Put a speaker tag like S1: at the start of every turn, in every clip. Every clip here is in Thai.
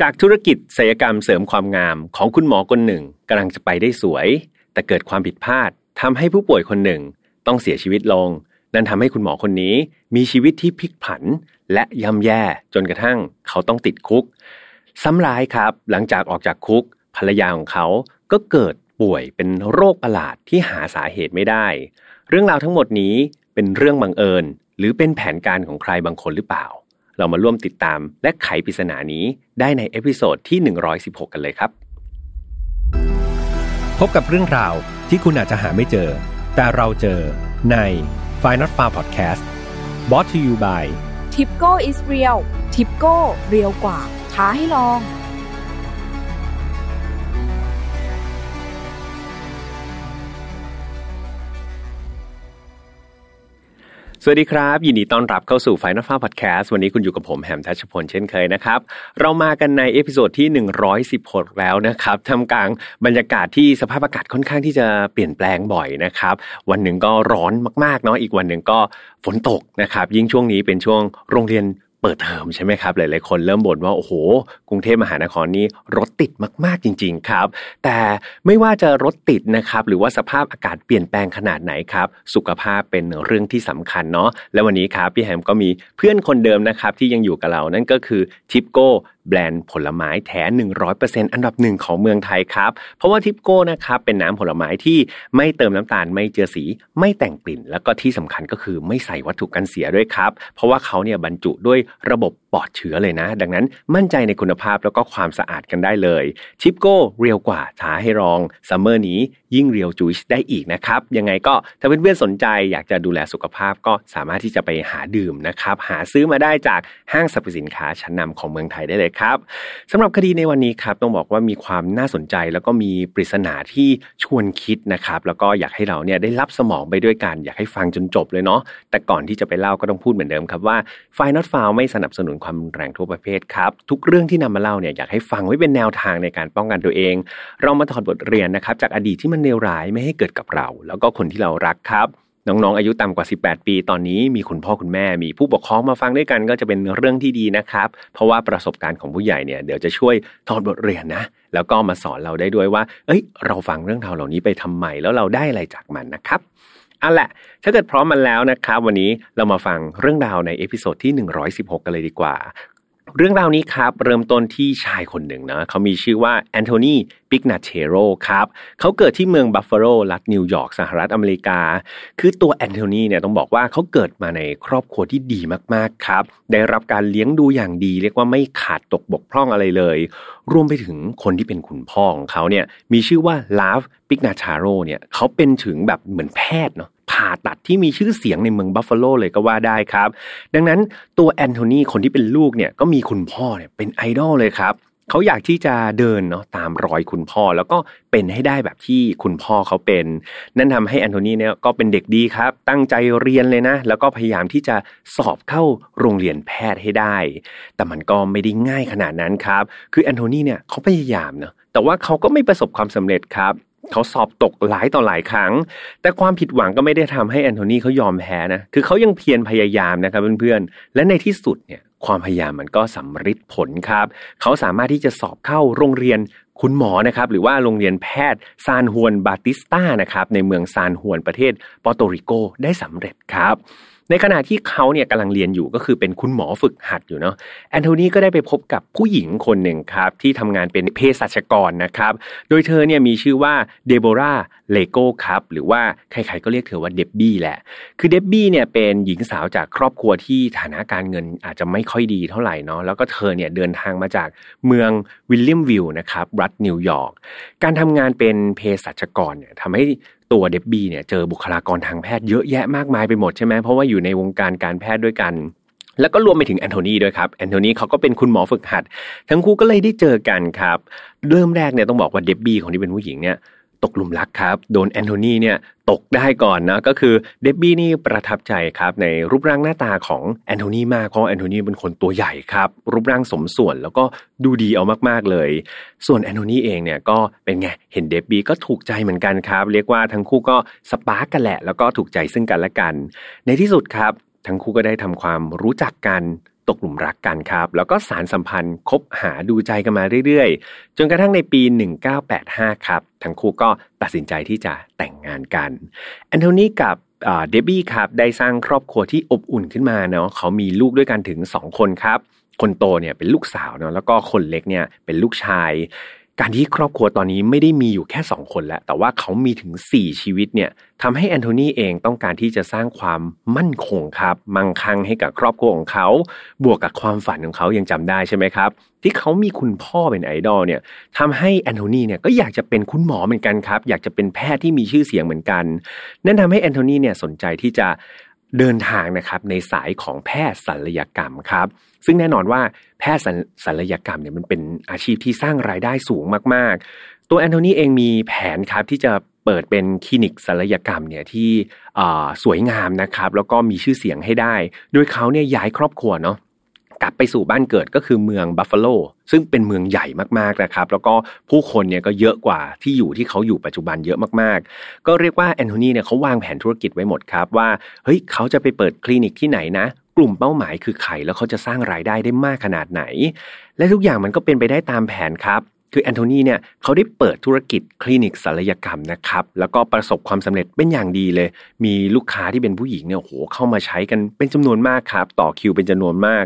S1: จากธุรกิจศัลยกรรมเสริมความงามของคุณหมอคนหนึ่งกำลังจะไปได้สวย แต่เกิดความผิดพลาดทำให้ผู้ป่วยคนหนึ่งต้องเสียชีวิตลง นั่นทำให้คุณหมอคนนี้มีชีวิตที่พลิกผัน และย่ำแย่จนกระทั่งเขาต้องติดคุก ซ้ำร้ายครับ หลังจากออกจากคุก ภรรยาของเขาก็เกิดป่วยเป็นโรคประหลาดที่หาสาเหตุไม่ได้ เรื่องราวทั้งหมดนี้เป็นเรื่องบังเอิญ หรือเป็นแผนการของใครบางคนหรือเปล่า เรามาร่วมติดตามและไขปริศนานี้ได้ใน episode ที่ 116 กันเลยครับ
S2: พบกับเรื่องราวที่คุณอาจจะหาไม่เจอ แต่เราเจอใน f i n a l f a r Podcast brought to you by
S3: ทิปโก้ is real ทิปโก้ real กว่า ท้าให้ลอง
S1: สวัสดีครับ ยินดีต้อนรับเข้าสู่ File Not Found Podcast วันนี้คุณอยู่กับผมแฮมทัชพลเช่นเคยนะครับ เรามากันใน episode ที่ 116 แล้วนะครับท่ามกลางบรรยากาศที่สภาพอากาศค่อนข้างที่จะเปลี่ยนแปลงบ่อยนะครับ วันหนึ่งก็ร้อนมากๆเนาะอีกวันหนึ่งก็ฝนตกนะครับ ยิ่งช่วงนี้เป็นช่วงโรงเรียน เปิดเทอมใช่ไหมครับหลายๆคนเริ่มบ่นว่าโอ้โห กรุงเทพมหานครนี้รถติดมากๆจริง ๆครับ แต่ไม่ว่าจะรถติดนะครับหรือว่าสภาพอากาศเปลี่ยนแปลงขนาดไหนครับ สุขภาพเป็นเรื่องที่สำคัญเนาะและวันนี้ครับพี่แฮมก็มีเพื่อนคนเดิมนะครับที่ยังอยู่กับเรานั่นก็คือทิปโก้แบรนด์ผลไม้แท้ 100%อันดับหนึ่งของเมืองไทยครับ เพราะว่าทิปโก้นะครับเป็นน้ำผลไม้ที่ไม่เติมน้ำตาลไม่เจือสี ไม่แต่งกลิ่น แล้วก็ที่สำคัญก็คือไม่ใส่วัตถุกันเสียด้วยครับ เพราะว่าเขาเนี่ยบรรจุด้วยระบบ ปลอดเชื้อเลยนะ ดังนั้นมั่นใจในคุณภาพแล้วก็ความสะอาดกันได้เลยทิปโก้เรียวกว่าท้าให้รองซัมเมอร์นี้ยิ่งเรียวจุยได้อีกนะครับ ยังไงก็ถ้าเพื่อนๆสนใจอยากจะดูแลสุขภาพก็สามารถที่จะไปหาดื่มนะครับ หาซื้อมาได้จากห้างสรรพสินค้าชั้นนำของเมืองไทยได้เลยครับสำหรับคดีในวันนี้ครับต้องบอกว่ามีความน่าสนใจแล้วก็มีปริศนาที่ชวนคิดนะครับ แล้วก็อยากให้เราเนี่ยได้รับสมองไปด้วยกัน อยากให้ฟังจนจบเลยเนาะแต่ก่อนที่จะไปเล่าก็ต้องพูดเหมือนเดิมครับว่าไฟนอตฟาวไม่สนับสนุนความรุนแรงทุกประเภทครับ ทุกเรื่องที่นำมาเล่าเนี่ยอยากให้ฟังไว้เป็นแนวทางในการป้องกันตัวเอง เรามาถอดบทเรียนนะครับ จากอดีตที่มันเลวร้ายไม่ให้เกิดกับเรา แล้วก็คนที่เรารักครับน้องๆ อายุต่ำกว่า 18 ปี ตอนนี้มีคุณพ่อคุณแม่ มีผู้ปกครองมาฟังด้วยกันก็จะเป็นเรื่องที่ดีนะครับ เพราะว่าประสบการณ์ของผู้ใหญ่เนี่ยเดี๋ยวจะช่วยถอดบทเรียนนะ แล้วก็มาสอนเราได้ด้วยว่า เอ้ย เราฟังเรื่องราวเหล่านี้ไปทำไม แล้วเราได้อะไรจากมันนะครับ เอาละถ้าเกิดพร้อมกันแล้วนะครับ วันนี้เรามาฟังเรื่องราวใน episode ที่ 116 กันเลยดีกว่า เรื่องราวนี้ครับ เริ่มต้นที่ชายคนหนึ่งนะเขามีชื่อว่าแอนโทนีปิกนาเชโรครับเขาเกิดที่เมืองบัฟฟาโลรัฐนิวยอร์กสหรัฐอเมริกา คือตัวแอนโทนีเนี่ยต้องบอกว่าเขาเกิดมาในครอบครัวที่ดีมากๆครับได้รับการเลี้ยงดูอย่างดี เรียกว่าไม่ขาดตกบกพร่องอะไรเลย รวมไปถึงคนที่เป็นคุณพ่อของเขาเนี่ยมีชื่อว่าลาฟ ปิกนาชาโรเนี่ยเขาเป็นถึงแบบเหมือนแพทย์เนาะผ่าตัดที่มีชื่อเสียงในเมืองบัฟฟาโลเลยก็ว่าได้ครับ ดังนั้นตัวแอนโทนีคนที่เป็นลูกเนี่ยก็มีคุณพ่อเนี่ยเป็นไอดอลเลยครับเขาอยากที่จะเดินเนาะตามรอยคุณพ่อแล้วก็เป็นให้ได้แบบที่คุณพ่อเขาเป็น นั่นทำให้แอนโทนีเนี่ยก็เป็นเด็กดีครับ ตั้งใจเรียนเลยนะ แล้วก็พยายามที่จะสอบเข้าโรงเรียนแพทย์ให้ได้ แต่มันก็ไม่ได้ง่ายขนาดนั้นครับ คือแอนโทนีเนี่ยเขาพยายามเนาะแต่ว่าเขาก็ไม่ประสบความสำเร็จครับ เขาสอบตกหลายต่อหลายครั้ง แต่ความผิดหวังก็ไม่ได้ทำให้แอนโทนีเขายอมแพ้นะ คือเขายังเพียรพยายามนะครับเพื่อนๆ และในที่สุดเนี่ยความพยายามมันก็สำฤทธิ์ผลครับ เขาสามารถที่จะสอบเข้าโรงเรียนคุณหมอนะครับ หรือว่าโรงเรียนแพทย์ซานฮวนบาติสตานะครับในเมืองซานฮวนประเทศปอร์โตริโกได้สำเร็จครับ ในขณะที่เขาเนี่ยกำลังเรียนอยู่ก็คือเป็นคุณหมอฝึกหัดอยู่เนาะแอนโทนีก็ได้ไปพบกับผู้หญิงคนหนึ่งครับ ที่ทำงานเป็นเภสัชกรนะครับ โดยเธอเนี่ยมีชื่อว่าเดโบราเลโก้ครับหรือว่าใครๆก็เรียกเธอว่าเดบบี้แหละ คือเดบบี้เนี่ยเป็นหญิงสาวจากครอบครัวที่ฐานะการเงินอาจจะไม่ค่อยดีเท่าไหร่เนาะแล้วก็เธอเนี่ยเดินทางมาจากเมืองวิลเลียมวิลล์นะครับรัฐนิวยอร์กการทำงานเป็นเภสัชกรเนี่ยทำให้ ตัวเดบบี้เนี่ยเจอบุคลากรทางแพทย์เยอะแยะมากมายไปหมดใช่ไหมเพราะว่าอยู่ในวงการการแพทย์ด้วยกัน แล้วก็รวมไปถึงแอนโทนีด้วยครับแอนโทนีเขาก็เป็นคุณหมอฝึกหัด ทั้งคู่ก็เลยได้เจอกันครับ เริ่มแรกเนี่ยต้องบอกว่าเดบบี้ของที่เป็นผู้หญิงเนี่ย ตกหลุมรักครับ โดนแอนโทนีเนี่ยตกได้ก่อนนะก็คือเดบบี้นี่ประทับใจครับในรูปร่างหน้าตาของแอนโทนีมากเพราะแอนโทนีเป็นคนตัวใหญ่ครับ รูปร่างสมส่วนแล้วก็ดูดีเอามากๆเลย ส่วนแอนโทนีเองเนี่ยก็เป็นไงเห็นเดบบี้ก็ถูกใจเหมือนกันครับ เรียกว่าทั้งคู่ก็ spark กันแหละ แล้วก็ถูกใจซึ่งกันและกัน ในที่สุดครับ ทั้งคู่ก็ได้ทำความรู้จักกัน ตกหลุมรักกันครับ แล้วก็สารสัมพันธ์คบหาดูใจกันมาเรื่อยๆ จนกระทั่งในปี 1985 ครับ ทั้งคู่ก็ตัดสินใจที่จะแต่งงานกัน แอนโทนีกับเดบบี้ครับ ได้สร้างครอบครัวที่อบอุ่นขึ้นมาเนาะเขามีลูกด้วยกันถึง 2 คนครับ คนโตเนี่ยเป็นลูกสาวเนาะแล้วก็คนเล็กเนี่ยเป็นลูกชาย การที่ครอบครัวตอนนี้ไม่ได้มีอยู่แค่2คนแล้ว แต่ว่าเขามีถึง4ชีวิตเนี่ยทำให้แอนโทนีเองต้องการที่จะสร้างความมั่นคงครับ มั่งคั่งให้กับครอบครัวของเขา บวกกับความฝันของเขายังจำได้ใช่ไหมครับ ที่เขามีคุณพ่อเป็นไอดอลเนี่ยทำให้แอนโทนีเนี่ยก็อยากจะเป็นคุณหมอเหมือนกันครับ อยากจะเป็นแพทย์ที่มีชื่อเสียงเหมือนกัน นั่นทำให้แอนโทนีเนี่ยสนใจที่จะ เดินทางนะครับในสายของแพทย์ศัลยกรรมครับ ซึ่งแน่นอนว่าแพทย์ศัลยกรรมเนี่ยมันเป็นอาชีพที่สร้างรายได้สูงมาก ๆ ตัวแอนโทนีเองมีแผนครับที่จะเปิดเป็นคลินิกศัลยกรรมเนี่ยที่สวยงามนะครับ แล้วก็มีชื่อเสียงให้ได้ โดยเขาเนี่ยย้ายครอบครัวเนาะ กลับไปสู่บ้านเกิดก็คือเมืองบัฟฟาโลซึ่งเป็นเมืองใหญ่มากๆนะครับ แล้วก็ผู้คนเนี่ยก็เยอะกว่าที่อยู่ที่เขาอยู่ปัจจุบันเยอะมากๆ ก็เรียกว่าแอนโทนีเนี่ยเขาวางแผนธุรกิจไว้หมดครับว่าเฮ้ยเขาจะไปเปิดคลินิกที่ไหนนะกลุ่มเป้าหมายคือใครแล้วเขาจะสร้างรายได้ได้มากขนาดไหน และทุกอย่างมันก็เป็นไปได้ตามแผนครับ คือแอนโทนีเนี่ยเขาได้เปิดธุรกิจคลินิกศัลยกรรมนะครับแล้วก็ประสบความสำเร็จเป็นอย่างดีเลย มีลูกค้าที่เป็นผู้หญิงเนี่ยโหเข้ามาใช้กันเป็นจำนวนมากครับ ต่อคิวเป็นจำนวนมาก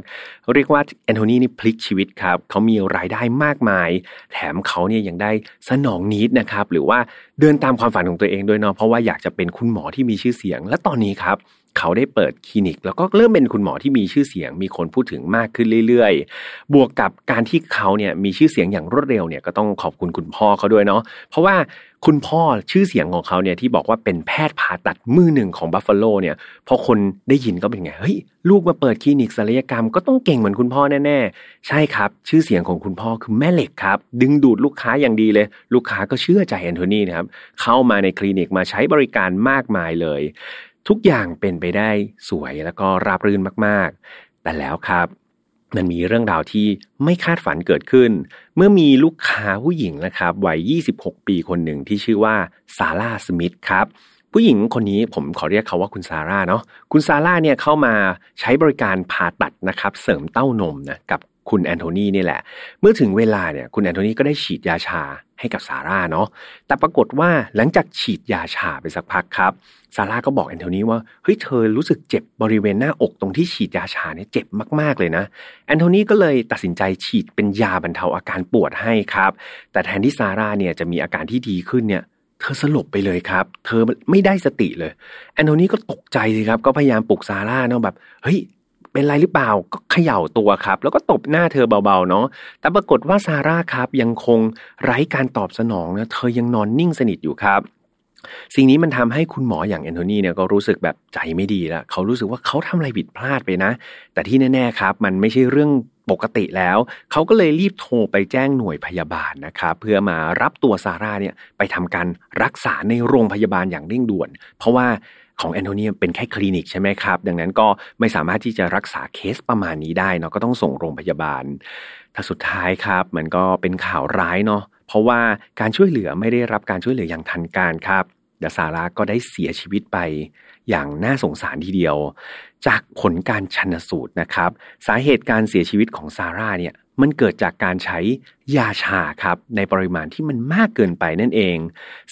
S1: เรียกว่าแอนโทนีนี่พลิกชีวิตครับเขามีรายได้มากมาย แถมเขาเนี่ยยังได้สนองนิดนะครับหรือว่าเดินตามความฝันของตัวเองด้วยเนาะเพราะว่าอยากจะเป็นคุณหมอที่มีชื่อเสียง และตอนนี้ครับ เขาได้เปิดคลินิก แล้วก็เริ่มเป็นคุณหมอที่มีชื่อเสียง มีคนพูดถึงมากขึ้นเรื่อยๆ บวกกับการที่เขาเนี่ยมีชื่อเสียงอย่างรวดเร็วเนี่ยก็ต้องขอบคุณคุณพ่อเขาด้วยเนาะเพราะว่าคุณพ่อชื่อเสียงของเขาเนี่ยที่บอกว่าเป็นแพทย์ผ่าตัดมือหนึ่งของบัฟฟาโลเนี่ยพอคนได้ยินก็เป็นไงเฮ้ยลูกมาเปิดคลินิกศัลยกรรมก็ต้องเก่งเหมือนคุณพ่อแน่ๆ ใช่ครับ ชื่อเสียงของคุณพ่อคือแม่เหล็กครับ ดึงดูดลูกค้าอย่างดีเลย ลูกค้าก็เชื่อใจแอนโทนีนะครับ เข้ามาในคลินิกมาใช้บริการมากมายเลย ทุกอย่างเป็นไปได้สวยแล้วก็ราบรื่นมากๆ แต่แล้วครับ มันมีเรื่องราวที่ไม่คาดฝันเกิดขึ้น เมื่อมีลูกค้าผู้หญิงนะครับวัย 26 ปีคนหนึ่งที่ชื่อว่าซาร่าสมิธครับผู้หญิงคนนี้ผมขอเรียกเขาว่าคุณซาร่าเนาะคุณซาร่าเนี่ยเข้ามาใช้บริการผ่าตัดนะครับ เสริมเต้านมนะกับ คุณแอนโทนีนี่แหละ เมื่อถึงเวลาเนี่ยคุณแอนโทนีก็ได้ฉีดยาชาให้กับซาร่าเนาะแต่ปรากฏว่าหลังจากฉีดยาชาไปสักพักครับซาร่าก็บอกแอนโทนีว่าเฮ้ยเธอรู้สึกเจ็บบริเวณหน้าอกตรงที่ฉีดยาชาเนี่ยเจ็บมากๆเลยนะแอนโทนีก็เลยตัดสินใจฉีดเป็นยาบรรเทาอาการปวดให้ครับ แต่แทนที่ซาร่าเนี่ยจะมีอาการที่ดีขึ้นเนี่ยเธอสลบไปเลยครับ เธอไม่ได้สติเลย แอนโทนีก็ตกใจสิครับ ก็พยายามปลุกซาร่าเนาะแบบ เฮ้ย เป็นไรหรือเปล่าก็เขย่าตัวครับ แล้วก็ตบหน้าเธอเบาๆเนาะแต่ปรากฏว่าซาร่าครับยังคงไร้การตอบสนองนะเธอยังนอนนิ่งสนิทอยู่ครับสิ่งนี้มันทำให้คุณหมออย่างแอนโทนีเนี่ยก็รู้สึกแบบใจไม่ดีแล้วเขารู้สึกว่าเขาทำอะไรผิดพลาดไปนะ แต่ที่แน่ ๆครับ มันไม่ใช่เรื่องปกติแล้ว เขาก็เลยรีบโทรไปแจ้งหน่วยพยาบาลนะครับเพื่อมารับตัวซาร่าเนี่ยไปทำการรักษาในโรงพยาบาลอย่างเร่งด่วน เพราะว่า ของแอนโทนีเป็นแค่คลินิกใช่ไหมครับ ดังนั้นก็ไม่สามารถที่จะรักษาเคสประมาณนี้ได้เนาะก็ต้องส่งโรงพยาบาลแต่สุดท้ายครับ มันก็เป็นข่าวร้ายเนาะเพราะว่าการช่วยเหลือไม่ได้รับการช่วยเหลืออย่างทันการครับเดซาร่าก็ได้เสียชีวิตไปอย่างน่าสงสารทีเดียว จากผลการชันสูตรนะครับ สาเหตุการเสียชีวิตของซาร่าเนี่ย มันเกิดจากการใช้ยาชาครับในปริมาณที่มันมากเกินไปนั่นเอง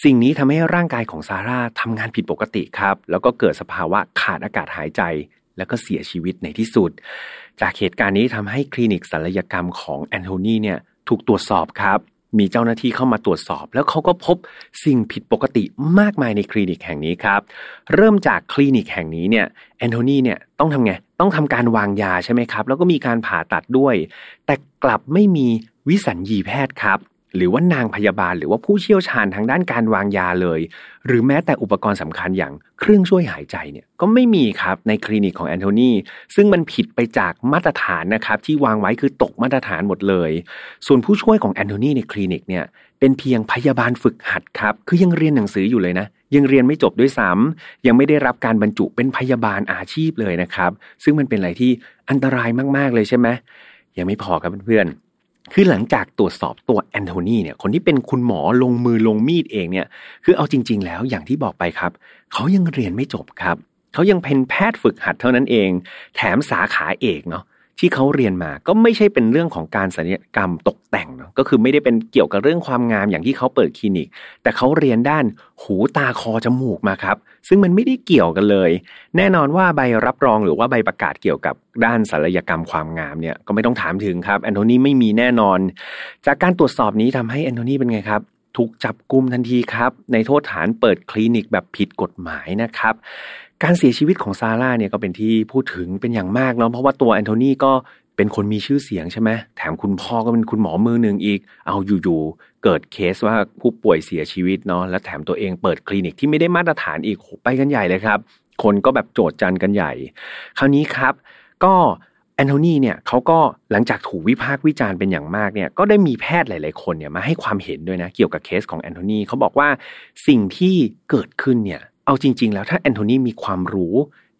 S1: สิ่งนี้ทำให้ร่างกายของซาร่าทำงานผิดปกติครับ แล้วก็เกิดสภาวะขาดอากาศหายใจ แล้วก็เสียชีวิตในที่สุด จากเหตุการณ์นี้ทำให้คลินิกศัลยกรรมของแอนโทนีเนี่ยถูกตรวจสอบครับ มีเจ้าหน้าที่เข้ามาตรวจสอบ แล้วเขาก็พบสิ่งผิดปกติมากมายในคลินิกแห่งนี้ครับ เริ่มจากคลินิกแห่งนี้เนี่ยแอนโทนีเนี่ยต้องทำไงต้องทำการวางยาใช่ไหมครับ แล้วก็มีการผ่าตัดด้วย แต่กลับไม่มีวิสัญญีแพทย์ครับ หรือว่านางพยาบาล หรือว่าผู้เชี่ยวชาญทางด้านการวางยาเลย หรือแม้แต่อุปกรณ์สำคัญอย่างเครื่องช่วยหายใจเนี่ยก็ไม่มีครับในคลินิกของแอนโทนีซึ่งมันผิดไปจากมาตรฐานนะครับที่วางไว้คือตกมาตรฐานหมดเลย ส่วนผู้ช่วยของแอนโทนีในคลินิกเนี่ยเป็นเพียงพยาบาลฝึกหัดครับคือยังเรียนหนังสืออยู่เลยนะยังเรียนไม่จบด้วยซ้ำยังไม่ได้รับการบรรจุเป็นพยาบาลอาชีพเลยนะครับ ซึ่งมันเป็นอะไรที่อันตรายมากๆเลยใช่ไหมยังไม่พอครับเพื่อน คือหลังจากตรวจสอบตัวแอนโทนีเนี่ยคนที่เป็นคุณหมอลงมือลงมีดเองเนี่ยคือเอาจริง ๆ แล้วอย่างที่บอกไปครับ เขายังเรียนไม่จบครับ เขายังเป็นแพทย์ฝึกหัดเท่านั้นเอง แถมสาขาเอกเนาะ ที่เขาเรียนมาก็ไม่ใช่เป็นเรื่องของการศัลยกรรมตกแต่งเนาะก็คือไม่ได้เป็นเกี่ยวกับเรื่องความงามอย่างที่เขาเปิดคลินิก แต่เขาเรียนด้านหูตาคอจมูกมาครับ ซึ่งมันไม่ได้เกี่ยวกันเลย แน่นอนว่าใบรับรองหรือว่าใบประกาศเกี่ยวกับด้านศัลยกรรมความงามเนี่ยก็ไม่ต้องถามถึงครับแอนโทนีไม่มีแน่นอน จากการตรวจสอบนี้ทำให้แอนโทนีเป็นไงครับถูกจับกุมทันทีครับ ในโทษฐานเปิดคลินิกแบบผิดกฎหมายนะครับ การเสียชีวิตของซาร่าเนี่ยก็เป็นที่พูดถึงเป็นอย่างมากเนาะเพราะว่าตัวแอนโทนีก็เป็นคนมีชื่อเสียงใช่ไหมแถมคุณพ่อก็เป็นคุณหมอมือหนึ่งอีก เอาอยู่ๆเกิดเคสว่าผู้ป่วยเสียชีวิตเนาะและแถมตัวเองเปิดคลินิกที่ไม่ได้มาตรฐานอีกไปกันใหญ่เลยครับ คนก็แบบโจดจันกันใหญ่ คราวนี้ครับ ก็แอนโทนีเนี่ยเขาก็หลังจากถูกวิพากษ์วิจารณ์เป็นอย่างมากเนี่ยก็ได้มีแพทย์หลาย ๆ คนเนี่ยมาให้ความเห็นด้วยนะเกี่ยวกับเคสของแอนโทนีเขาบอกว่าสิ่งที่เกิดขึ้นเนี่ย เอาจริง ๆ แล้วถ้าแอนโทนีมีความรู้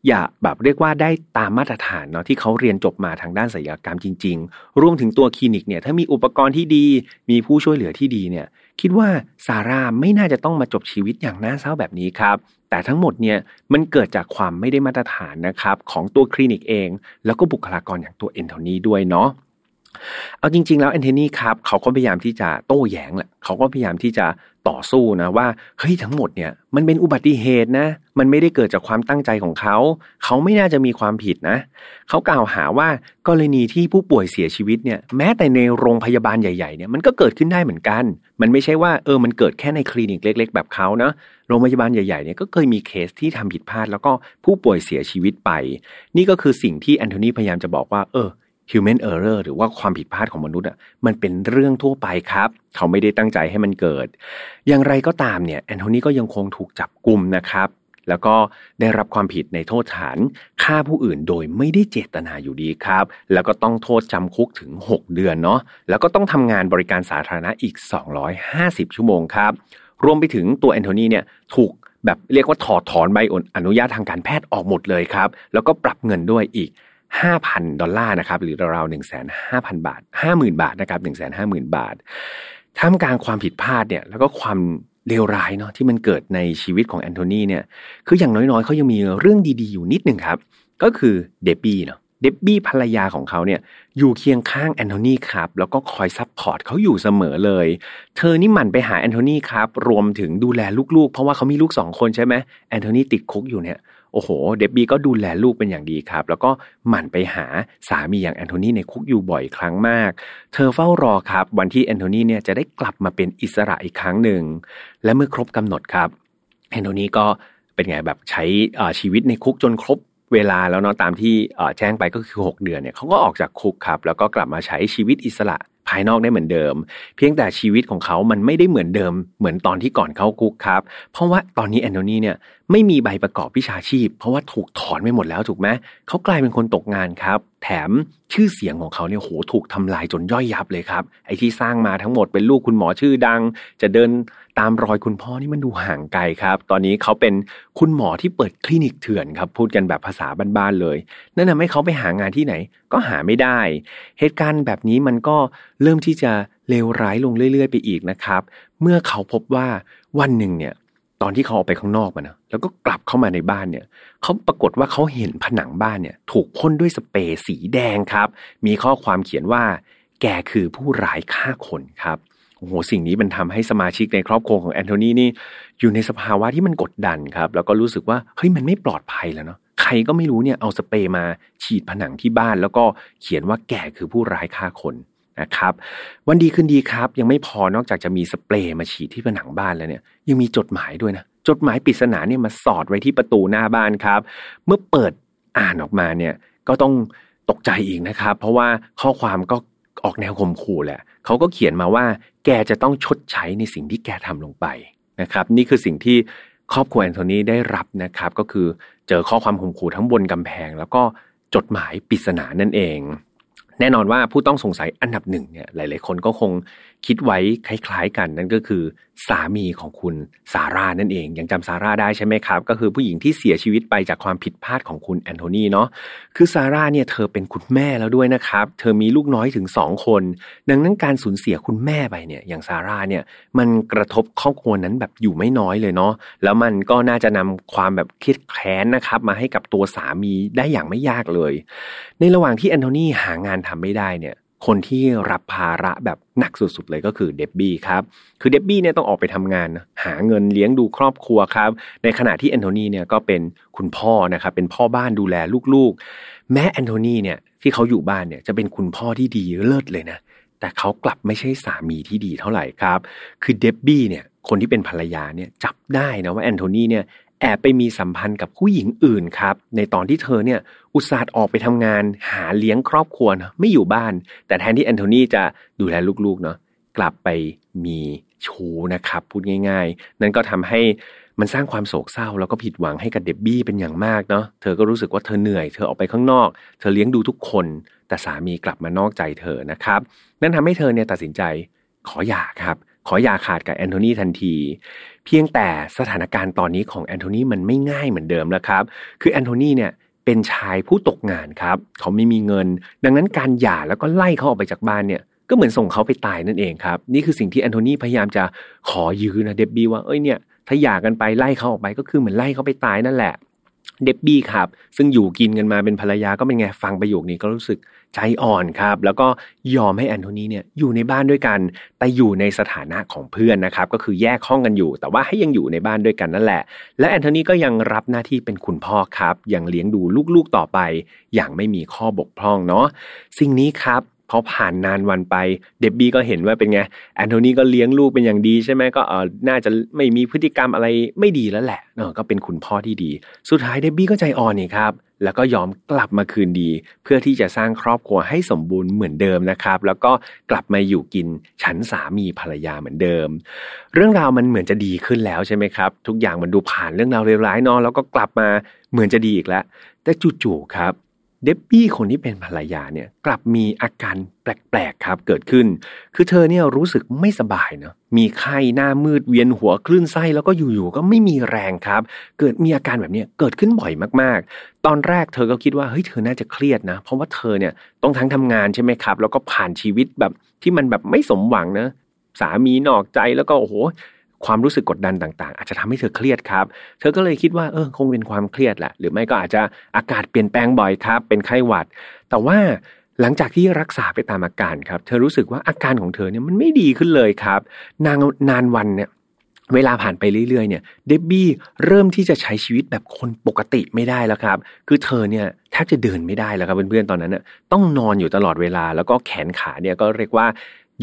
S1: อย่างแบบเรียกว่าได้ตามมาตรฐานเนาะที่เขาเรียนจบมาทางด้านศัลยกรรมจริง ๆ รวมถึงตัวคลินิกเนี่ยถ้ามีอุปกรณ์ที่ดี มีผู้ช่วยเหลือที่ดีเนี่ยคิดว่าซาร่าไม่น่าจะต้องมาจบชีวิตอย่างน่าเศร้าแบบนี้ครับแต่ทั้งหมดเนี่ยมันเกิดจากความไม่ได้มาตรฐานนะครับของตัวคลินิกเอง แล้วก็บุคลากรอย่างตัวเอนโทนีด้วยเนาะ เอาจริง ๆ แล้วแอนโทนีครับเขาก็พยายามที่จะโต้แย้งแหละเขาก็พยายามที่จะต่อสู้นะว่าเฮ้ยทั้งหมดเนี่ยมันเป็นอุบัติเหตุนะ มันไม่ได้เกิดจากความตั้งใจของเขา เขาไม่น่าจะมีความผิดนะ เขากล่าวหาว่ากรณีที่ผู้ป่วยเสียชีวิตเนี่ยแม้แต่ในโรงพยาบาลใหญ่ๆเนี่ยมันก็เกิดขึ้นได้เหมือนกัน มันไม่ใช่ว่าเออมันเกิดแค่ในคลินิกเล็ก ๆ แบบเขานะโรงพยาบาลใหญ่ๆเนี่ยก็เคยมีเคสที่ทำผิดพลาด แล้วก็ผู้ป่วยเสียชีวิตไป นี่ก็คือสิ่งที่แอนโทนีพยายามจะบอกว่า เออ human error หรือว่าความผิดพลาดของมนุษย์อะมันเป็นเรื่องทั่วไปครับ เขาไม่ได้ตั้งใจให้มันเกิด อย่างไรก็ตามเนี่ยแอนโทนีก็ยังคงถูกจับกลุ่มนะครับ แล้วก็ได้รับความผิดในโทษฐานฆ่าผู้อื่นโดยไม่ได้เจตนาอยู่ดีครับ แล้วก็ต้องโทษจำคุกถึง 6 เดือนเนาะแล้วก็ต้องทำงานบริการสาธารณะอีก 250 ชั่วโมงครับ รวมไปถึงตัวแอนโทนีเนี่ยถูกแบบเรียกว่าถอดถอนใบอนุญาตทางการแพทย์ออกหมดเลยครับ แล้วก็ปรับเงินด้วยอีก 5,000 ดอลลาร์นะครับ หรือราวๆ1,500,000บาท50,000บาทนะครับ150,000บาทท่ามกลางความผิดพลาดเนี่ยแล้วก็ความเลวร้ายเนาะที่มันเกิดในชีวิตของแอนโทนีเนี่ยคืออย่างน้อยๆเขายังมีเรื่องดีๆอยู่นิดหนึ่งครับ ก็คือเดบบี้เนาะเดบบี้ภรรยาของเขาเนี่ยอยู่เคียงข้างแอนโทนีครับ แล้วก็คอย support เขาอยู่เสมอเลย เธอนี่หมั่นไปหาแอนโทนีครับ รวมถึงดูแลลูกๆ เพราะว่าเขามีลูกสองคนใช่ไหมแอนโทนีติดคุกอยู่เนี่ย โอ้โห เดบบี้ก็ดูแลลูกเป็นอย่างดีครับ แล้วก็หมั่นไปหาสามีอย่างแอนโทนีในคุกอยู่บ่อยครั้งมาก เธอเฝ้ารอครับ วันที่แอนโทนีเนี่ยจะได้กลับมาเป็นอิสระอีกครั้งหนึ่ง และเมื่อครบกำหนดครับแอนโทนีก็เป็นไงแบบใช้ชีวิตในคุกจนครบเวลาแล้วเนาะตามที่แจ้งไปก็คือ 6 เดือนเนี่ยเขาก็ออกจากคุกครับ แล้วก็กลับมาใช้ชีวิตอิสระภายนอกได้เหมือนเดิม เพียงแต่ชีวิตของเขามันไม่ได้เหมือนเดิม เหมือนตอนที่ก่อนเข้าคุกครับ เพราะว่าตอนนี้แอนโทนีเนี่ยไม่มีใบประกอบวิชาชีพ เพราะว่าถูกถอนไปหมดแล้วถูกไหมเขากลายเป็นคนตกงานครับ แถมชื่อเสียงของเขาเนี่ยโหถูกทำลายจนย่อยยับเลยครับ ไอ้ที่สร้างมาทั้งหมดเป็นลูกคุณหมอชื่อดัง จะเดินตามรอยคุณพ่อนี่มันดูห่างไกลครับ ตอนนี้เขาเป็นคุณหมอที่เปิดคลินิกเถื่อนครับ พูดกันแบบภาษาบ้านๆเลย นั่นทำให้เขาไปหางานที่ไหน ก็หาไม่ได้ เหตุการณ์แบบนี้มันก็เริ่มที่จะเลวร้ายลงเรื่อยๆ ไปอีกนะครับ เมื่อเขาพบว่าวันหนึ่งเนี่ย ตอนที่เขาออกไปข้างนอกมานะแล้วก็กลับเข้ามาในบ้านเนี่ยเขาปรากฏว่าเขาเห็นผนังบ้านเนี่ย ถูกพ่นด้วยสเปรย์สีแดงครับ มีข้อความเขียนว่า แกคือผู้ร้ายฆ่าคนครับโอ้โหสิ่งนี้มันทำให้สมาชิกในครอบครัวของแอนโทนีนี่อยู่ในสภาวะที่มันกดดันครับ แล้วก็รู้สึกว่าเฮ้ยมันไม่ปลอดภัยแล้วเนาะใครก็ไม่รู้เนี่ยเอาสเปรย์มาฉีดผนังที่บ้าน แล้วก็เขียนว่าแกคือผู้ร้ายฆ่าคน นะครับ วันดีคืนดีครับ ยังไม่พอนอกจากจะมีสเปรย์มาฉีดที่ผนังบ้านแล้วเนี่ย ยังมีจดหมายด้วยนะจดหมายปริศนาเนี่ยมาสอดไว้ที่ประตูหน้าบ้านครับ เมื่อเปิดอ่านออกมาเนี่ยก็ต้องตกใจอีกนะครับ เพราะว่าข้อความก็ออกแนวข่มขู่แหละเขาก็เขียนมาว่า แกจะต้องชดใช้ในสิ่งที่แกทำลงไปนะครับ นี่คือสิ่งที่ครอบครัวแอนโทนีได้รับนะครับ ก็คือเจอข้อความข่มขู่ทั้งบนกำแพง แล้วก็จดหมายปริศนานั่นเอง แน่นอนว่าผู้ต้องสงสัยอันดับหนึ่งเนี่ยหลาย ๆ คนก็คง คิดไว้คล้ายๆกันนั่นก็คือ สามีของคุณซาร่านั่นเอง ยังจำซาร่าได้ใช่ไหมครับ ก็คือผู้หญิงที่เสียชีวิตไปจากความผิดพลาดของคุณแอนโทนีเนาะคือซาร่าเนี่ยเธอเป็นคุณแม่แล้วด้วยนะครับ เธอมีลูกน้อยถึงสองคน ดังนั้นการสูญเสียคุณแม่ไปเนี่ยอย่างซาร่าเนี่ยมันกระทบครอบครัวนั้นแบบอยู่ไม่น้อยเลยเนาะแล้วมันก็น่าจะนำความแบบครียดแค้นนะครับ มาให้กับตัวสามีได้อย่างไม่ยากเลย ในระหว่างที่แอนโทนีหางานทำไม่ได้เนี่ย คนที่รับภาระแบบหนักสุดๆเลยก็คือเดบบี้ครับ คือเดบบี้เนี่ยต้องออกไปทำงาน หาเงินเลี้ยงดูครอบครัวครับ ในขณะที่แอนโทนีเนี่ยก็เป็นคุณพ่อนะครับ เป็นพ่อบ้านดูแลลูกๆ แม้แอนโทนีเนี่ยที่เขาอยู่บ้านเนี่ยจะเป็นคุณพ่อที่ดีเลิศเลยนะ แต่เขากลับไม่ใช่สามีที่ดีเท่าไหร่ครับ คือเดบบี้เนี่ยคนที่เป็นภรรยาเนี่ยจับได้นะว่าแอนโทนีเนี่ย แอบไปมีสัมพันธ์กับผู้หญิงอื่นครับ ในตอนที่เธอเนี่ยอุตส่าห์ออกไปทำงานหาเลี้ยงครอบครัวนะไม่อยู่บ้าน แต่แทนที่แอนโทนีจะดูแลลูกๆเนาะกลับไปมีชู้นะครับ พูดง่าย ๆ นั่นก็ทำให้มันสร้างความโศกเศร้าแล้วก็ผิดหวังให้กับเดบบี้เป็นอย่างมากเนาะเธอก็รู้สึกว่าเธอเหนื่อยเธอออกไปข้างนอก เธอเลี้ยงดูทุกคน แต่สามีกลับมานอกใจเธอนะครับ นั่นทำให้เธอเนี่ยตัดสินใจขอหย่าครับ ขอหย่าขาดกับแอนโทนีทันที เพียงแต่สถานการณ์ตอนนี้ของแอนโทนีมันไม่ง่ายเหมือนเดิมแล้วครับ คือแอนโทนีเนี่ยเป็นชายผู้ตกงานครับ เขาไม่มีเงิน ดังนั้นการหย่าแล้วก็ไล่เขาออกไปจากบ้านเนี่ยก็เหมือนส่งเขาไปตายนั่นเองครับ นี่คือสิ่งที่แอนโทนีพยายามจะขอยื้อนะเดบบี้ว่าเอ้ยเนี่ยถ้าหย่ากันไปไล่เขาออกไปก็คือเหมือนไล่เขาไปตายนั่นแหละ เดบบี้ครับ ซึ่งอยู่กินกันมาเป็นภรรยาก็เป็นไงฟังประโยคนี้ก็รู้สึกใจอ่อนครับ แล้วก็ยอมให้แอนโทนีเนี่ยอยู่ในบ้านด้วยกัน แต่อยู่ในสถานะของเพื่อนนะครับ ก็คือแยกห้องกันอยู่ แต่ว่าให้ยังอยู่ในบ้านด้วยกันนั่นแหละ และแอนโทนีก็ยังรับหน้าที่เป็นคุณพ่อครับยังเลี้ยงดูลูกๆต่อไป อย่างไม่มีข้อบกพร่องเนาะสิ่งนี้ครับ พอผ่านนานวันไปเดบบี้ก็เห็นว่าเป็นไงแอนโทนีก็เลี้ยงลูกเป็นอย่างดีใช่ไหมก็เออน่าจะไม่มีพฤติกรรมอะไรไม่ดีแล้วแหละเออก็เป็นคุณพ่อที่ดี สุดท้ายเดบบี้ก็ใจอ่อนนี่ครับ แล้วก็ยอมกลับมาคืนดี เพื่อที่จะสร้างครอบครัวให้สมบูรณ์เหมือนเดิมนะครับ แล้วก็กลับมาอยู่กินฉันสามีภรรยาเหมือนเดิม เรื่องราวมันเหมือนจะดีขึ้นแล้วใช่ไหมครับ ทุกอย่างมันดูผ่านเรื่องราวเลวร้ายเนาะแล้วก็กลับมาเหมือนจะดีอีกแล้ว แต่จู่ๆครับ เดบบี้คนที่เป็นภรรยาเนี่ยกลับมีอาการแปลกๆครับเกิดขึ้น คือเธอเนี่ยรู้สึกไม่สบายเนาะมีไข้หน้ามืดเวียนหัวคลื่นไส้แล้วก็อยู่ๆก็ไม่มีแรงครับ เกิดมีอาการแบบนี้เกิดขึ้นบ่อยมากๆ ตอนแรกเธอก็คิดว่าเฮ้ยเธอน่าจะเครียดนะ เพราะว่าเธอเนี่ยต้องทั้งทำงานใช่ไหมครับ แล้วก็ผ่านชีวิตแบบที่มันแบบไม่สมหวังนะสามีนอกใจแล้วก็โอ้โห ความรู้สึกกดดันต่างๆ อาจจะทำให้เธอเครียดครับ เธอก็เลยคิดว่าเออคงเป็นความเครียดแหละ หรือไม่ก็อาจจะอากาศเปลี่ยนแปลงบ่อยครับ เป็นไข้หวัด แต่ว่าหลังจากที่รักษาไปตามอาการครับ เธอรู้สึกว่าอาการของเธอเนี่ยมันไม่ดีขึ้นเลยครับ นางนานวันเนี่ยเวลาผ่านไปเรื่อยๆเนี่ยเดบบี้เริ่มที่จะใช้ชีวิตแบบคนปกติไม่ได้แล้วครับ คือเธอเนี่ยแทบจะเดินไม่ได้แล้วครับเพื่อนๆตอนนั้นน่ะต้องนอนอยู่ตลอดเวลาแล้วก็แขนขาเนี่ยก็เรียกว่า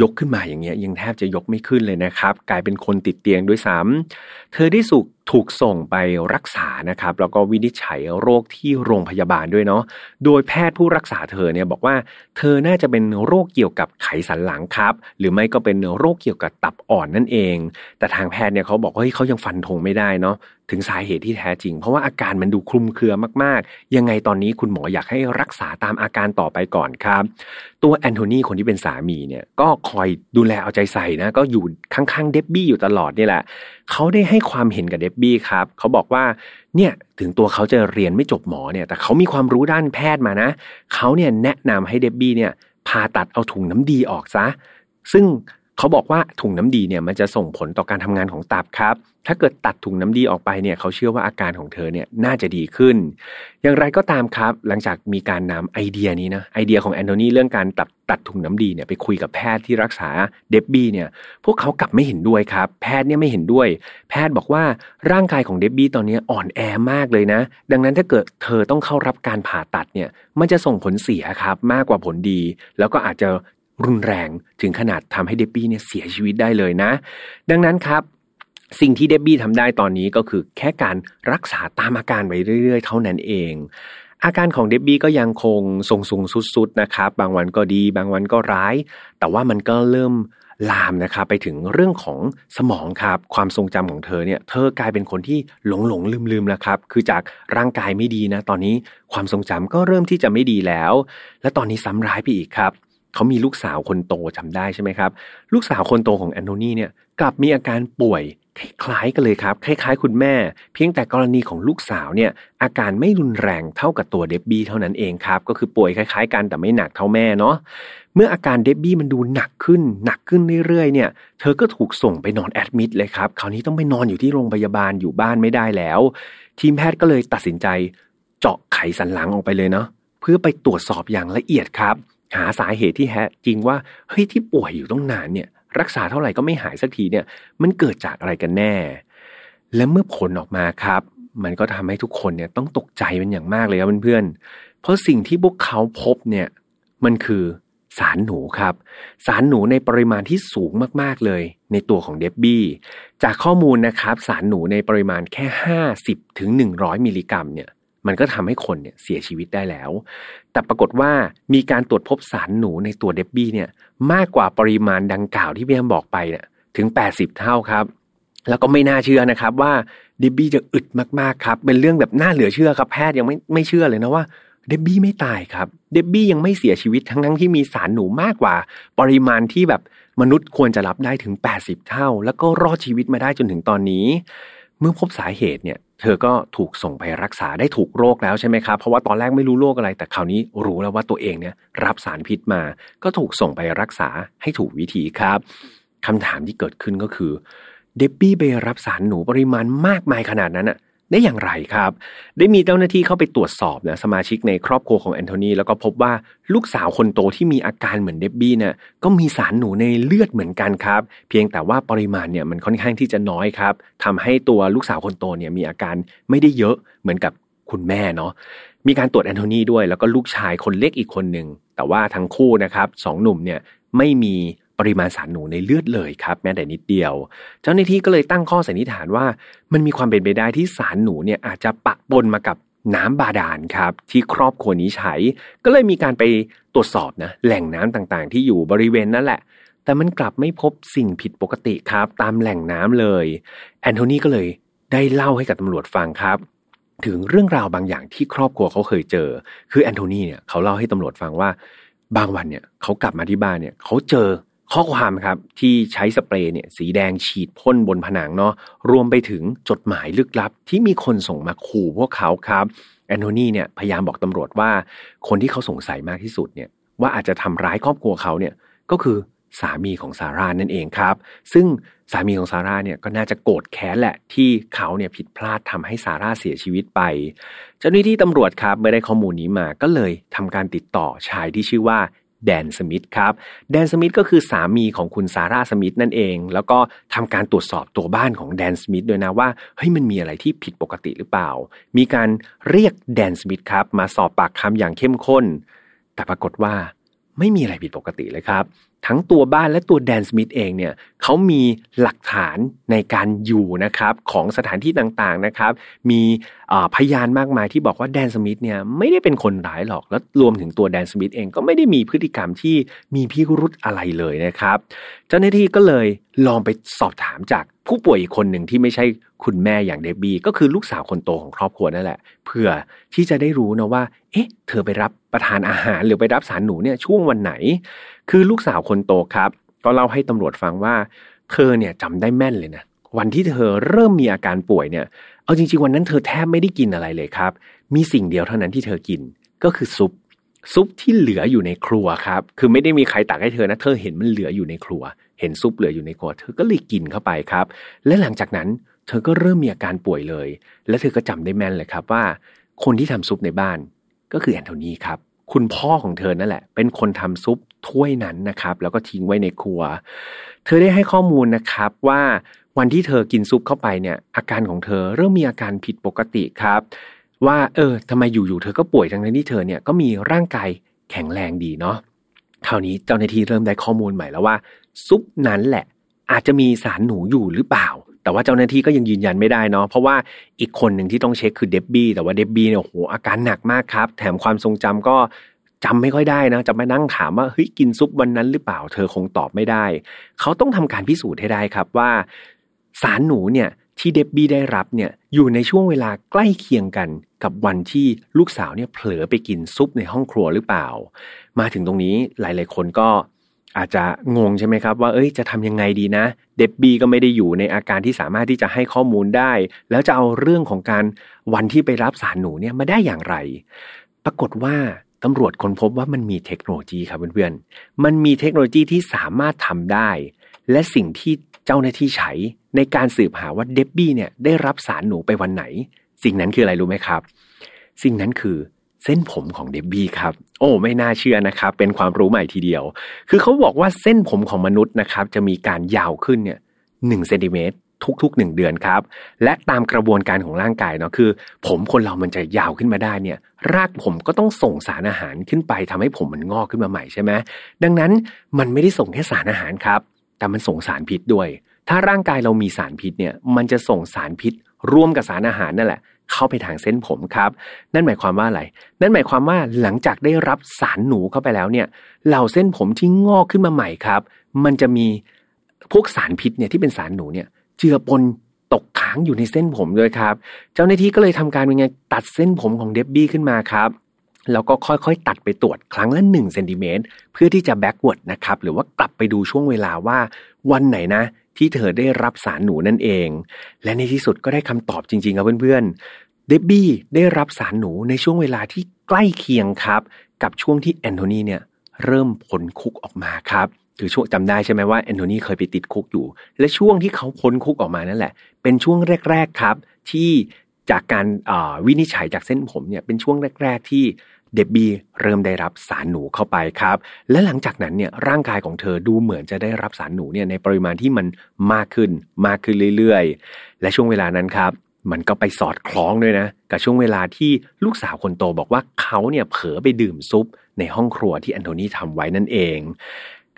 S1: ยกขึ้นมาอย่างเงี้ยยังแทบจะยกไม่ขึ้นเลยนะครับ กลายเป็นคนติดเตียงด้วยซ้ำเธอได้สุกถูกส่งไปรักษานะครับแล้วก็วินิจฉัยโรคที่โรงพยาบาลด้วยเนาะโดยแพทย์ผู้รักษาเธอเนี่ยบอกว่า เธอน่าจะเป็นโรคเกี่ยวกับไขสันหลังครับ หรือไม่ก็เป็นโรคเกี่ยวกับตับอ่อนนั่นเอง แต่ทางแพทย์เนี่ยเขาบอกว่าเฮ้ยเขายังฟันธงไม่ได้เนาะถึงสาเหตุที่แท้จริง เพราะว่าอาการมันดูคลุมเครือมากๆ ยังไงตอนนี้คุณหมออยากให้รักษาตามอาการต่อไปก่อนครับ ตัวแอนโทนีคนที่เป็นสามีเนี่ยก็คอยดูแลเอาใจใส่นะก็อยู่ข้างๆเดบบี้อยู่ตลอดนี่แหละ เขาได้ให้ความเห็นกับเดบบี้ครับเขาบอกว่าเนี่ยถึงตัวเขาจะเรียนไม่จบหมอเนี่ยแต่เขามีความรู้ด้านแพทย์มานะเขาเนี่ยแนะนำให้เดบบี้เนี่ยผ่าตัดเอาถุงน้ำดีออกซะ ซึ่ง เขาบอกว่าถุงน้ำดีเนี่ยมันจะส่งผลต่อการทำงานของตับครับ ถ้าเกิดตัดถุงน้ำดีออกไปเนี่ยเขาเชื่อว่าอาการของเธอเนี่ยน่าจะดีขึ้น อย่างไรก็ตามครับ หลังจากมีการนำไอเดียนี้นะไอเดียของแอนโทนีเรื่องการตัดตัดถุงน้ำดีเนี่ยไปคุยกับแพทย์ที่รักษาเดบบี้เนี่ยพวกเขากลับไม่เห็นด้วยครับ แพทย์เนี่ยไม่เห็นด้วย แพทย์บอกว่าร่างกายของเดบบี้ตอนนี้อ่อนแอมากเลยนะ ดังนั้นถ้าเกิดเธอต้องเข้ารับการผ่าตัดเนี่ยมันจะส่งผลเสียครับมากกว่าผลดี แล้วก็อาจจะ รุนแรงถึงขนาดทำให้เดบบี้เนี่ยเสียชีวิตได้เลยนะ ดังนั้นครับสิ่งที่เดบบี้ทำได้ตอนนี้ก็คือแค่การรักษาตามอาการไปเรื่อย ๆ เท่านั้นเอง อาการของเดบบี้ก็ยังคงทรงๆสุดๆนะครับ บางวันก็ดี บางวันก็ร้าย แต่ว่ามันก็เริ่มลามนะครับไปถึงเรื่องของสมองครับ ความทรงจำของเธอเนี่ย เธอกลายเป็นคนที่หลงหลงลืมลืมแล้วครับ คือจากร่างกายไม่ดีนะ ตอนนี้ความทรงจำก็เริ่มที่จะไม่ดีแล้ว และตอนนี้ซ้ำร้ายไปอีกครับ เขามีลูกสาวคนโตจำได้ใช่ไหมครับ ลูกสาวคนโตของแอนโทนีเนี่ยกลับมีอาการป่วยคล้ายกันเลยครับ คล้ายๆ คุณแม่ เพียงแต่กรณีของลูกสาวเนี่ยอาการไม่รุนแรงเท่ากับตัวเดบบี้เท่านั้นเองครับ ก็คือป่วยคล้ายๆ กันแต่ไม่หนักเท่าแม่เนาะเมื่ออาการเดบบี้มันดูหนักขึ้น หนักขึ้นเรื่อยๆเนี่ย เธอก็ถูกส่งไปนอน admit เลยครับ คราวนี้ต้องไปนอนอยู่ที่โรงพยาบาลอยู่บ้านไม่ได้แล้ว ทีมแพทย์ก็เลยตัดสินใจ เจาะไขสันหลังออกไปเลยเนาะเพื่อไปตรวจสอบอย่างละเอียดครับ หาสาเหตุที่แท้จริงว่าเฮ้ยที่ป่วยอยู่ต้องนานเนี่ย รักษาเท่าไหร่ก็ไม่หายสักทีเนี่ย มันเกิดจากอะไรกันแน่ และเมื่อผลออกมาครับ มันก็ทำให้ทุกคนเนี่ยต้องตกใจเป็นอย่างมากเลยครับเพื่อนๆเพราะสิ่งที่พวกเขาพบเนี่ย มันคือสารหนูครับ สารหนูในปริมาณที่สูงมากๆเลย ในตัวของเดบบี้จากข้อมูลนะครับ สารหนูในปริมาณแค่ 50ถึง100 มิลลิกรัมเนี่ย มันก็ทำให้คนเนี่ยเสียชีวิตได้แล้ว แต่ปรากฏว่ามีการตรวจพบสารหนูในตัวเดบบี้เนี่ยมากกว่าปริมาณดังกล่าวที่พี่แอมบอกไปเนี่ยถึง 80 เท่าครับ แล้วก็ไม่น่าเชื่อนะครับว่าเดบบี้จะอึดมากๆครับ เป็นเรื่องแบบน่าเหลือเชื่อครับ แพทย์ยังไม่ไม่เชื่อเลยนะว่าเดบบี้ไม่ตายครับ เดบบี้ยังไม่เสียชีวิตทั้งทั้งที่มีสารหนูมากกว่า ปริมาณที่แบบมนุษย์ควรจะรับได้ถึง 80 เท่า แล้วก็รอดชีวิตมาได้จนถึงตอนนี้ เมื่อพบสาเหตุเนี่ย เธอก็ถูกส่งไปรักษาได้ถูกโรคแล้วใช่ไหมครับ เพราะว่าตอนแรกไม่รู้โรคอะไร แต่คราวนี้รู้แล้วว่าตัวเองเนี่ยรับสารพิษมา ก็ถูกส่งไปรักษาให้ถูกวิธีครับคำถามที่เกิดขึ้นก็คือ เดบบี้ไปรับสารหนูปริมาณมากมายขนาดนั้นอะ ได้อย่างไรครับ ได้มีเจ้าหน้าที่เข้าไปตรวจสอบนะสมาชิกในครอบครัวของแอนโทนีแล้วก็พบว่าลูกสาวคนโตที่มีอาการเหมือนเดบบี้เนี่ยก็มีสารหนูในเลือดเหมือนกันครับ เพียงแต่ว่าปริมาณเนี่ยมันค่อนข้างที่จะน้อยครับทำให้ตัวลูกสาวคนโตเนี่ยมีอาการไม่ได้เยอะเหมือนกับคุณแม่เนาะมีการตรวจแอนโทนีด้วยแล้วก็ลูกชายคนเล็กอีกคนหนึ่งแต่ว่าทั้งคู่นะครับสองหนุ่มเนี่ยไม่มี ปริมาณสารหนูในเลือดเลยครับ แม้แต่นิดเดียว เจ้าหน้าที่ก็เลยตั้งข้อสันนิษฐานว่า มันมีความเป็นไปได้ที่สารหนูเนี่ยอาจจะปะปนมากับน้ำบาดาลครับ ที่ครอบครัวนี้ใช้ ก็เลยมีการไปตรวจสอบนะแหล่งน้ำต่างๆ ที่อยู่บริเวณนั่นแหละ แต่มันกลับไม่พบสิ่งผิดปกติครับ ตามแหล่งน้ำเลย แอนโทนีก็เลยได้เล่าให้กับตำรวจฟังครับ ถึงเรื่องราวบางอย่างที่ครอบครัวเขาเคยเจอ คือแอนโทนีเนี่ยเขาเล่าให้ตำรวจฟังว่า บางวันเนี่ยเขากลับมาที่บ้านเนี่ยเขาเจอ ข้อความครับที่ใช้สเปรย์เนี่ยสีแดงฉีดพ่นบนผนังเนาะรวมไปถึงจดหมายลึกลับ ที่มีคนส่งมาขู่พวกเขาครับแอนโทนีเนี่ยพยายามบอกตำรวจว่า คนที่เขาสงสัยมากที่สุดเนี่ยว่าอาจจะทำร้ายครอบครัวเขาเนี่ยก็คือสามีของซาร่านั่นเองครับ ซึ่งสามีของซาร่าเนี่ยก็น่าจะโกรธแค้นแหละที่เขาเนี่ยผิดพลาดทำให้ซาร่าเสียชีวิตไป เจ้าหน้าที่ตำรวจครับเมื่อได้ข้อมูลนี้มาก็เลยทำการติดต่อชายที่ชื่อว่า แดนสมิธครับแดนสมิธก็คือสามีของคุณซาร่าสมิธนั่นเอง แล้วก็ทำการตรวจสอบตัวบ้านของแดนสมิธด้วยนะว่าเฮ้ยมันมีอะไรที่ผิดปกติหรือเปล่า มีการเรียกแดนสมิธครับมาสอบปากคำอย่างเข้มข้น แต่ปรากฏว่าไม่มีอะไรผิดปกติเลยครับ ทั้งตัวบ้านและตัวแดนสมิธเองเนี่ยเขามีหลักฐานในการอยู่นะครับของสถานที่ต่างๆนะครับ มีพยานมากมายที่บอกว่าแดนสมิธเนี่ยไม่ได้เป็นคนร้ายหรอกแล้วรวมถึงตัวแดนสมิธเองก็ไม่ได้มีพฤติกรรมที่มีพิรุธอะไรเลยนะครับ เจ้าหน้าที่ก็เลยลองไปสอบถามจากผู้ป่วยอีกคนหนึ่งที่ไม่ใช่คุณแม่อย่างเดบบี้ก็คือลูกสาวคนโตของครอบครัวนั่นแหละ เพื่อที่จะได้รู้นะว่า เอ๊ะ เธอไปรับประทานอาหารหรือไปรับสารหนูเนี่ยช่วงวันไหน คือลูกสาวคนโตครับ ก็เล่าให้ตำรวจฟังว่า เธอเนี่ยจำได้แม่นเลยนะวันที่เธอเริ่มมีอาการป่วยเนี่ย เอาจริง ๆ วันนั้นเธอแทบไม่ได้กินอะไรเลยครับ มีสิ่งเดียวเท่านั้นที่เธอกินก็คือซุปซุปที่เหลืออยู่ในครัวครับ คือไม่ได้มีใครตักให้เธอนะ เธอเห็นมันเหลืออยู่ในครัว เห็นซุปเหลืออยู่ในครัว เธอก็เลยกินเข้าไปครับ และหลังจากนั้น เธอก็เริ่มมีอาการป่วยเลย และเธอก็จำได้แม่นเลยครับว่า คนที่ทำซุปในบ้านก็คือแอนโทนีครับ คุณพ่อของเธอนั่นแหละ เป็นคนทำซุป ถ้วยนั้นนะครับ แล้วก็ทิ้งไว้ในครัว เธอได้ให้ข้อมูลนะครับว่าวันที่เธอกินซุปเข้าไปเนี่ย อาการของเธอเริ่มมีอาการผิดปกติครับ ว่าเออทำไมอยู่ๆเธอก็ป่วยทั้งที่เธอเนี่ยก็มีร่างกายแข็งแรงดีเนาะคราวนี้เจ้าหน้าที่เริ่มได้ข้อมูลใหม่แล้วว่า ซุปนั้นแหละ อาจจะมีสารหนูอยู่หรือเปล่า แต่ว่าเจ้าหน้าที่ก็ยังยืนยันไม่ได้เนาะเพราะว่าอีกคนหนึ่งที่ต้องเช็คคือเดบบี้แต่ว่าเดบบี้เนี่ยโอ้โหอาการหนักมากครับ แถมความทรงจำก็ จำไม่ค่อยได้นะจะมานั่งถามว่าเฮ้ยกินซุปวันนั้นหรือเปล่า เธอคงตอบไม่ได้ เขาต้องทำการพิสูจน์ให้ได้ครับว่า สารหนูเนี่ยที่เดบบี้ได้รับเนี่ยอยู่ในช่วงเวลาใกล้เคียงกันกับวันที่ลูกสาวเนี่ยเผลอไปกินซุปในห้องครัวหรือเปล่า มาถึงตรงนี้หลาย ๆ คนก็อาจจะงงใช่ไหมครับว่าเอ้ยจะทำยังไงดีนะ เดบบี้ก็ไม่ได้อยู่ในอาการที่สามารถที่จะให้ข้อมูลได้ แล้วจะเอาเรื่องของการวันที่ไปรับสารหนูเนี่ยมาได้อย่างไร ปรากฏว่า ตำรวจค้นพบว่ามันมีเทคโนโลยีครับเพื่อนๆ มันมีเทคโนโลยีที่สามารถทำได้ และสิ่งที่เจ้าหน้าที่ใช้ในการสืบหาว่าเดบบี้เนี่ยได้รับสารหนูไปวันไหน สิ่งนั้นคืออะไรรู้ไหมครับ สิ่งนั้นคือเส้นผมของเดบบี้ครับ โอ้ ไม่น่าเชื่อนะครับ เป็นความรู้ใหม่ทีเดียว คือเขาบอกว่าเส้นผมของมนุษย์นะครับ จะมีการยาวขึ้นเนี่ยหนึ่งเซนติเมตร ทุกๆหนึ่งเดือนครับ และตามกระบวนการของร่างกายเนาะคือ ผมคนเรามันจะยาวขึ้นมาได้เนี่ย รากผมก็ต้องส่งสารอาหารขึ้นไปทำให้ผมมันงอกขึ้นมาใหม่ใช่ไหมดังนั้นมันไม่ได้ส่งแค่สารอาหารครับ แต่มันส่งสารพิษด้วย ถ้าร่างกายเรามีสารพิษเนี่ยมันจะส่งสารพิษ ร่วมกับสารอาหารนั่นแหละเข้าไปทางเส้นผมครับ นั่นหมายความว่าอะไร นั่นหมายความว่าหลังจากได้รับสารหนูเข้าไปแล้วเนี่ย เหล่าเส้นผมที่งอกขึ้นมาใหม่ครับ มันจะมีพวกสารพิษเนี่ยที่เป็นสารหนูเนี่ย เจือปนตกค้างอยู่ในเส้นผมด้วยครับ เจ้าหน้าที่ก็เลยทำการเป็นไงตัดเส้นผมของเดบบี้ขึ้นมาครับแล้วก็ค่อยๆ ตัดไปตรวจครั้งละหนึ่งเซนติเมตรเพื่อที่จะ backward นะครับ หรือว่ากลับไปดูช่วงเวลาว่าวันไหนนะ ที่เธอได้รับสารหนูนั่นเอง และในที่สุดก็ได้คำตอบจริงๆครับเพื่อนๆเดบบี้ได้รับสารหนูในช่วงเวลาที่ใกล้เคียงครับ กับช่วงที่แอนโทนีเนี่ยเริ่มพ้นคุกออกมาครับ คือช่วงจำได้ใช่ไหมว่าแอนโทนีเคยไปติดคุกอยู่ และช่วงที่เขาพ้นคุกออกมานั่นแหละ เป็นช่วงแรก ๆครับ ที่จากการวินิจฉัยจากเส้นผมเนี่ยเป็นช่วงแรก ๆ ที่เดบบี้เริ่มได้รับสารหนูเข้าไปครับ และหลังจากนั้นเนี่ยร่างกายของเธอดูเหมือนจะได้รับสารหนูเนี่ยในปริมาณที่มันมากขึ้นมากขึ้นเรื่อยๆ และช่วงเวลานั้นครับมันก็ไปสอดคล้องด้วยนะ กับช่วงเวลาที่ลูกสาวคนโตบอกว่าเขาเนี่ยเผลอไปดื่มซุปในห้องครัวที่แอนโทนีทำไว้นั่นเอง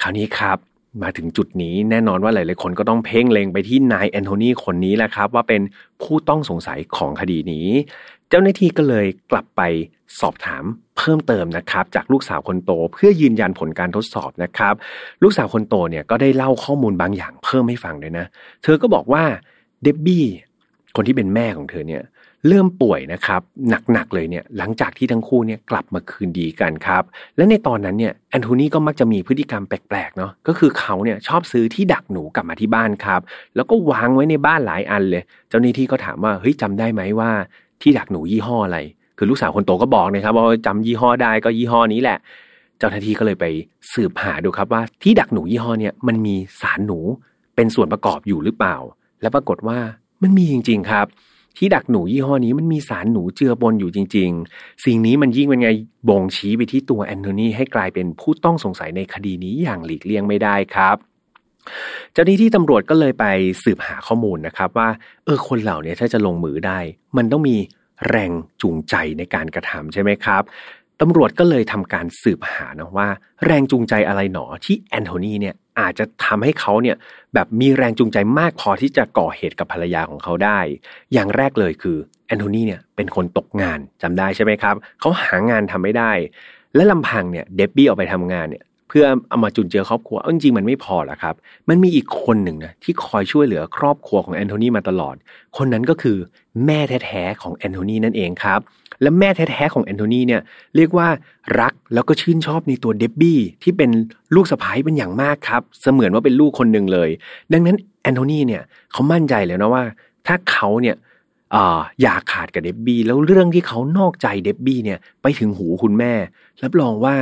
S1: คราวนี้ครับมาถึงจุดนี้แน่นอนว่าหลาย ๆ คนก็ต้องเพ่งเล็งไปที่นายแอนโทนีคนนี้แหละครับ ว่าเป็นผู้ต้องสงสัยของคดีนี้ เจ้าหน้าที่ก็เลยกลับไปสอบถามเพิ่มเติมนะครับ จากลูกสาวคนโตเพื่อยืนยันผลการทดสอบนะครับ ลูกสาวคนโตเนี่ยก็ได้เล่าข้อมูลบางอย่างเพิ่มให้ฟังด้วยนะ เธอก็บอกว่าเดบบี้คนที่เป็นแม่ของเธอเนี่ย เริ่มป่วยนะครับ หนักๆเลยเนี่ยหลังจากที่ทั้งคู่เนี่ยกลับมาคืนดีกันครับ และในตอนนั้นเนี่ยแอนโทนีก็มักจะมีพฤติกรรมแปลกๆเนาะก็คือเขาเนี่ยชอบซื้อที่ดักหนูกลับมาที่บ้านครับ แล้วก็วางไว้ในบ้านหลายอันเลย เจ้าหน้าที่ก็ถามว่าเฮ้ยจำได้ไหมว่า ที่ดักหนูยี่ห้ออะไร คือลูกสาวคนโตก็บอกนะครับว่าจำยี่ห้อได้ก็ยี่ห้อนี้แหละเจ้าหน้าที่ก็เลยไปสืบหาดูครับว่าที่ดักหนูยี่ห้อเนี่ยมันมีสารหนูเป็นส่วนประกอบอยู่หรือเปล่า และปรากฏว่ามันมีจริง ๆครับ ที่ดักหนูยี่ห้อนี้มันมีสารหนูเจือปนอยู่จริง ๆ สิ่งนี้มันยิ่งเป็นไงบ่งชี้ไปที่ตัวแอนโทนีให้กลายเป็นผู้ต้องสงสัยในคดีนี้อย่างหลีกเลี่ยงไม่ได้ครับเจ้าหน้าที่ตำรวจก็เลยไปสืบหาข้อมูลนะครับว่า เออคนเหล่านี้ถ้าจะลงมือได้ มันต้องมีแรงจูงใจในการกระทำใช่ไหมครับตำรวจก็เลยทำการสืบหานะว่า แรงจูงใจอะไรหนอที่แอนโทนีเนี่ย อาจจะทำให้เขาเนี่ยแบบมีแรงจูงใจมากพอที่จะก่อเหตุกับภรรยาของเขาได้ อย่างแรกเลยคือแอนโทนีเนี่ยเป็นคนตกงานจำได้ใช่ไหมครับ เขาหางานทำไม่ได้ และลำพังเนี่ยเดบบี้ออกไปทำงานเนี่ย เพื่อเอามาจุนเจือครอบครัวจริงๆมันไม่พอหรอกครับ มันมีอีกคนหนึ่งนะที่คอยช่วยเหลือครอบครัวของแอนโทนีมาตลอด คนนั้นก็คือแม่แท้ๆของแอนโทนีนั่นเองครับ และแม่แท้ๆของแอนโทนีเนี่ยเรียกว่ารักแล้วก็ชื่นชอบในตัวเดบบี้ที่เป็นลูกสะใภ้เป็นอย่างมากครับ เสมือนว่าเป็นลูกคนหนึ่งเลย ดังนั้นแอนโทนีเนี่ยเขามั่นใจเลยนะว่า ถ้าเขาเนี่ยหย่าขาดกับเดบบี้แล้วเรื่องที่เขานอกใจเดบบี้เนี่ยไปถึงหูคุณแม่รับรองว่า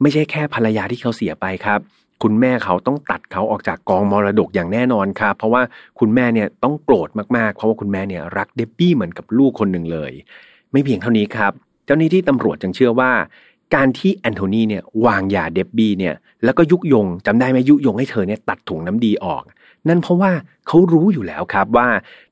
S1: ไม่ใช่แค่ภรรยาที่เขาเสียไปครับ คุณแม่เขาต้องตัดเขาออกจากกองมรดกอย่างแน่นอนครับ เพราะว่าคุณแม่เนี่ยต้องโกรธมากๆ เพราะว่าคุณแม่เนี่ยรักเดบบี้เหมือนกับลูกคนหนึ่งเลย ไม่เพียงเท่านี้ครับ เจ้าหน้าที่ตำรวจจึงเชื่อว่า การที่แอนโทนีเนี่ยวางยาเดบบี้เนี่ยแล้วก็ยุยงจำได้ไหมยุยงให้เธอเนี่ยตัดถุงน้ำดีออก นั่นเพราะว่าเขารู้อยู่แล้วครับว่า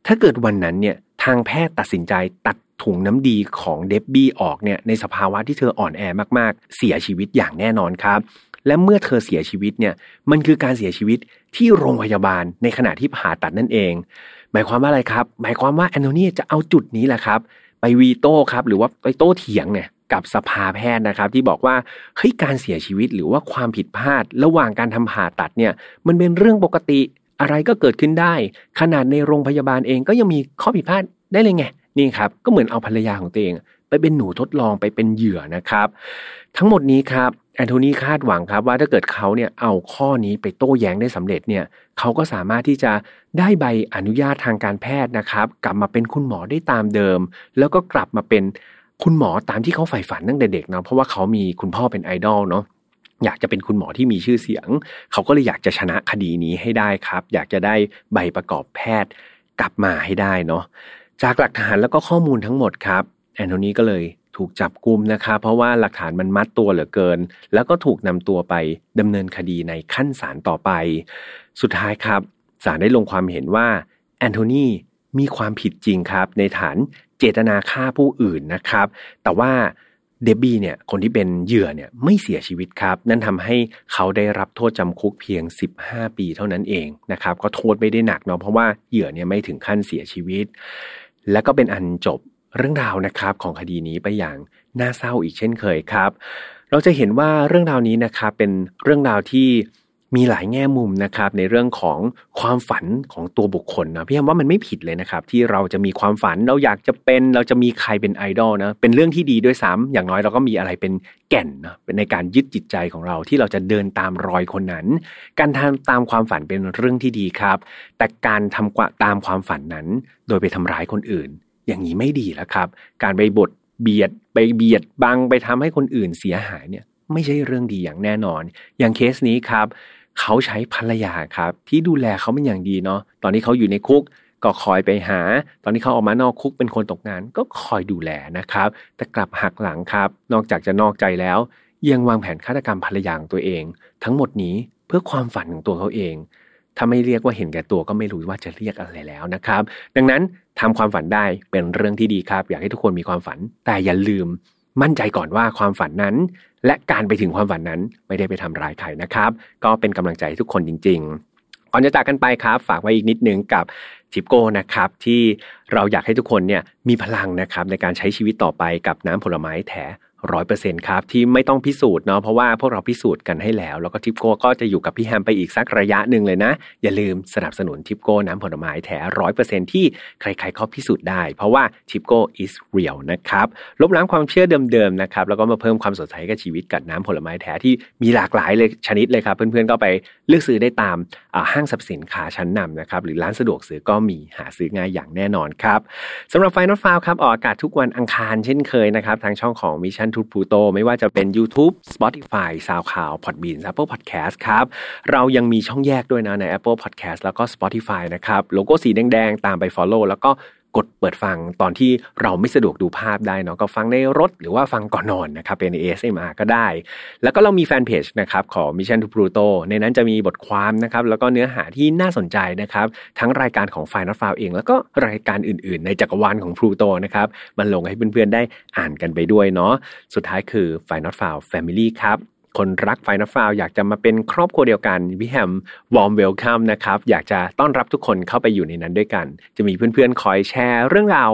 S1: ถ้าเกิดวันนั้นเนี่ยทางแพทย์ตัดสินใจตัด ถุงน้ำดีของเดบบี้ออกเนี่ยในสภาวะที่เธออ่อนแอมากๆ เสียชีวิตอย่างแน่นอนครับ และเมื่อเธอเสียชีวิตเนี่ยมันคือการเสียชีวิตที่โรงพยาบาลในขณะที่ผ่าตัดนั่นเอง หมายความว่าอะไรครับ หมายความว่าแอนโทนีจะเอาจุดนี้แหละครับ ไปวีโต้ครับหรือว่าไปโต้เถียงเนี่ยกับสภาแพทย์นะครับ ที่บอกว่าเฮ้ยการเสียชีวิตหรือว่าความผิดพลาด ระหว่างการทำผ่าตัดเนี่ยมันเป็นเรื่องปกติอะไรก็เกิดขึ้นได้ ขนาดในโรงพยาบาลเองก็ยังมีข้อผิดพลาดได้เลยไง นี่ครับก็เหมือนเอาภรรยาของตัวเอง ไปเป็นหนูทดลองไปเป็นเหยื่อนะครับ ทั้งหมดนี้ครับแอนโทนีคาดหวังครับว่าถ้าเกิดเขาเนี่ยเอาข้อนี้ไปโต้แย้งได้สำเร็จเนี่ยเขาก็สามารถที่จะได้ใบอนุญาตทางการแพทย์นะครับ กลับมาเป็นคุณหมอได้ตามเดิม แล้วก็กลับมาเป็นคุณหมอตามที่เขาใฝ่ฝันตั้งแต่เด็กเนาะเพราะว่าเขามีคุณพ่อเป็นไอดอลเนาะอยากจะเป็นคุณหมอที่มีชื่อเสียง เขาก็เลยอยากจะชนะคดีนี้ให้ได้ครับ อยากจะได้ใบประกอบแพทย์กลับมาให้ได้เนาะ จากหลักฐานแล้วก็ข้อมูลทั้งหมดครับ แอนโทนีก็เลยถูกจับกุมนะครับ เพราะว่าหลักฐานมันมัดตัวเหลือเกิน แล้วก็ถูกนำตัวไปดำเนินคดีในขั้นศาลต่อไป สุดท้ายครับศาลได้ลงความเห็นว่าแอนโทนีมีความผิดจริงครับ ในฐานเจตนาฆ่าผู้อื่นนะครับ แต่ว่าเดบบี้เนี่ยคนที่เป็นเหยื่อเนี่ยไม่เสียชีวิตครับ นั่นทำให้เขาได้รับโทษจำคุกเพียง 15 ปีเท่านั้นเองนะครับ ก็โทษไม่ได้หนักเนาะเพราะว่าเหยื่อเนี่ยไม่ถึงขั้นเสียชีวิต แล้วก็เป็นอันจบเรื่องราวนะครับของคดีนี้ไปอย่างน่าเศร้าอีกเช่นเคยครับ เราจะเห็นว่าเรื่องราวนี้นะครับเป็นเรื่องราวที่ มีหลายแง่มุมนะครับในเรื่องของความฝันของตัวบุคคลนะพี่แอมว่ามันไม่ผิดเลยนะครับ ที่เราจะมีความฝันเราอยากจะเป็น เราจะมีใครเป็นไอดอลนะเป็นเรื่องที่ดีด้วยซ้ำอย่างน้อยเราก็มีอะไรเป็นแก่นนะเป็นในการยึดจิตใจของเราที่เราจะเดินตามรอยคนนั้น การทำตามความฝันเป็นเรื่องที่ดีครับ แต่การทำตามความฝันนั้น โดยไปทำร้ายคนอื่น อย่างนี้ไม่ดีแล้วครับ การไปบดเบียดไปเบียดบังไปทำให้คนอื่นเสียหายเนี่ยไม่ใช่เรื่องดีอย่างแน่นอน อย่างเคสนี้ครับ เขาใช้ภรรยาครับ ที่ดูแลเขาเป็นอย่างดีเนาะตอนนี้เขาอยู่ในคุกก็คอยไปหา ตอนนี้เขาออกมานอกคุกเป็นคนตกงานก็คอยดูแลนะครับ แต่กลับหักหลังครับ นอกจากจะนอกใจแล้ว ยังวางแผนฆาตกรรมภรรยาของตัวเอง ทั้งหมดนี้เพื่อความฝันของตัวเขาเอง ถ้าไม่เรียกว่าเห็นแก่ตัวก็ไม่รู้ว่าจะเรียกอะไรแล้วนะครับ ดังนั้นทำความฝันได้เป็นเรื่องที่ดีครับ อยากให้ทุกคนมีความฝัน แต่อย่าลืม มั่นใจก่อนว่าความฝันนั้น และการไปถึงความฝันนั้นไม่ได้ไปทำร้ายใครนะครับ ก็เป็นกำลังใจทุกคนจริง ๆ ก่อนจะจากกันไปครับ ฝากไว้อีกนิดนึงกับทิปโก้นะครับที่เราอยากให้ทุกคนเนี่ยมีพลังนะครับในการใช้ชีวิตต่อไปกับน้ำผลไม้แถ ร้อยเปอร์เซ็นครับที่ไม่ต้องพิสูจน์เนาะเพราะว่าพวกเราพิสูจน์กันให้แล้ว แล้วก็ทิปโก้ก็จะอยู่กับพี่แฮมไปอีกสักระยะหนึ่งเลยนะ อย่าลืมสนับสนุนทิปโก้น้ำผลไม้แท้ร้อยเปอร์เซ็นที่ใครๆเขาพิสูจน์ได้ เพราะว่าทิปโก้ is real นะครับลบล้างความเชื่อเดิมๆนะครับแล้วก็มาเพิ่มความสดใสกับชีวิตกับน้ำผลไม้แท้ที่มีหลากหลายเลยชนิดเลยครับเพื่อนๆก็ไปเลือกซื้อได้ตามห้างสรรพสินค้าชั้นนำนะครับหรือร้านสะดวกซื้อก็มีหาซื้อง่ายอย่างแน่นอนครับสำหรับไฟนอตฟาวครับออกอากาศทุกวันอังคารเช่นเคยนะครับทางช่องของ Mission to Pluto ไม่ว่าจะเป็น YouTube Spotify SoundCloud Podbean Apple Podcast ครับเรายังมีช่องแยกด้วยนะใน Apple Podcast แล้วก็ Spotify นะครับโลโก้สีแดงๆ ตามไป Follow แล้วก็ กดเปิดฟังตอนที่เราไม่สะดวกดูภาพได้เนาะก็ฟังในรถหรือว่าฟังก่อนนอนนะครับเป็น ASMR ก็ได้ แล้วก็เรามีแฟนเพจนะครับของ Mission to Pluto ในนั้นจะมีบทความนะครับแล้วก็เนื้อหาที่น่าสนใจนะครับทั้งรายการของ Final File เอง แล้วก็รายการอื่น ๆ ในจักรวาลของ Pluto นะครับมันลงให้เพื่อนๆได้อ่านกันไปด้วยเนาะสุดท้ายคือ Final f i l e Family ครับ คนรัก Final File อยากจะมาเป็นครอบครัวเดียวกันพี่แฮม warm welcome นะครับอยากจะต้อนรับทุกคนเข้าไปอยู่ในนั้นด้วยกัน จะมีเพื่อนๆคอยแชร์เรื่องราว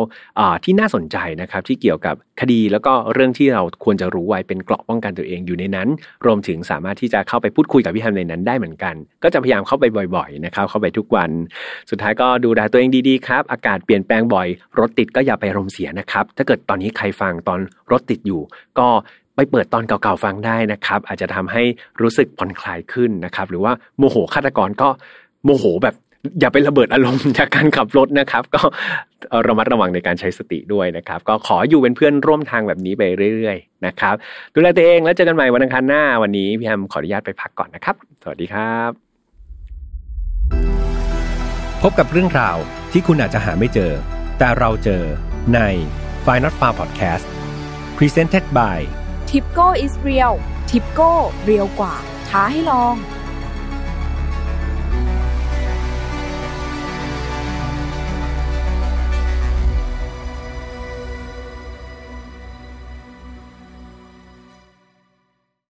S1: ที่น่าสนใจนะครับที่เกี่ยวกับคดีแล้วก็เรื่องที่เราควรจะรู้ไว้เป็นเกราะป้องกันตัวเองอยู่ในนั้น รวมถึงสามารถที่จะเข้าไปพูดคุยกับพี่แฮมในนั้นได้เหมือนกัน ก็จะพยายามเข้าไปบ่อยๆนะครับเข้าไปทุกวัน สุดท้ายก็ดูแลตัวเองดีๆครับอากาศเปลี่ยนแปลงบ่อย รถติดก็อย่าไปรมเสียนะครับถ้าเกิดตอนนี้ใครฟังตอนรถติดอยู่ ก็ ไปเปิดตอนเก่าๆฟังได้นะครับ อาจจะทำให้รู้สึกผ่อนคลายขึ้นนะครับ หรือว่าโมโหฆาตกรก็โมโหแบบอย่าไประเบิดอารมณ์จากการขับรถนะครับ ก็ระมัดระวังในการใช้สติด้วยนะครับ ก็ขออยู่เป็นเพื่อนร่วมทางแบบนี้ไปเรื่อยๆนะครับ ดูแลตัวเองแล้วเจอกันใหม่วันอังคารหน้าวันนี้พี่แฮมขออนุญาตไปพักก่อนนะครับ สวัสดีครับ
S2: พบกับเรื่องราวที่คุณอาจจะหาไม่เจอ แต่เราเจอใน f i n a l f a r Podcast Presented by
S3: ทิปโก้อิสเรียลทิปโก้เรียวกว่า ท้าให้ลอง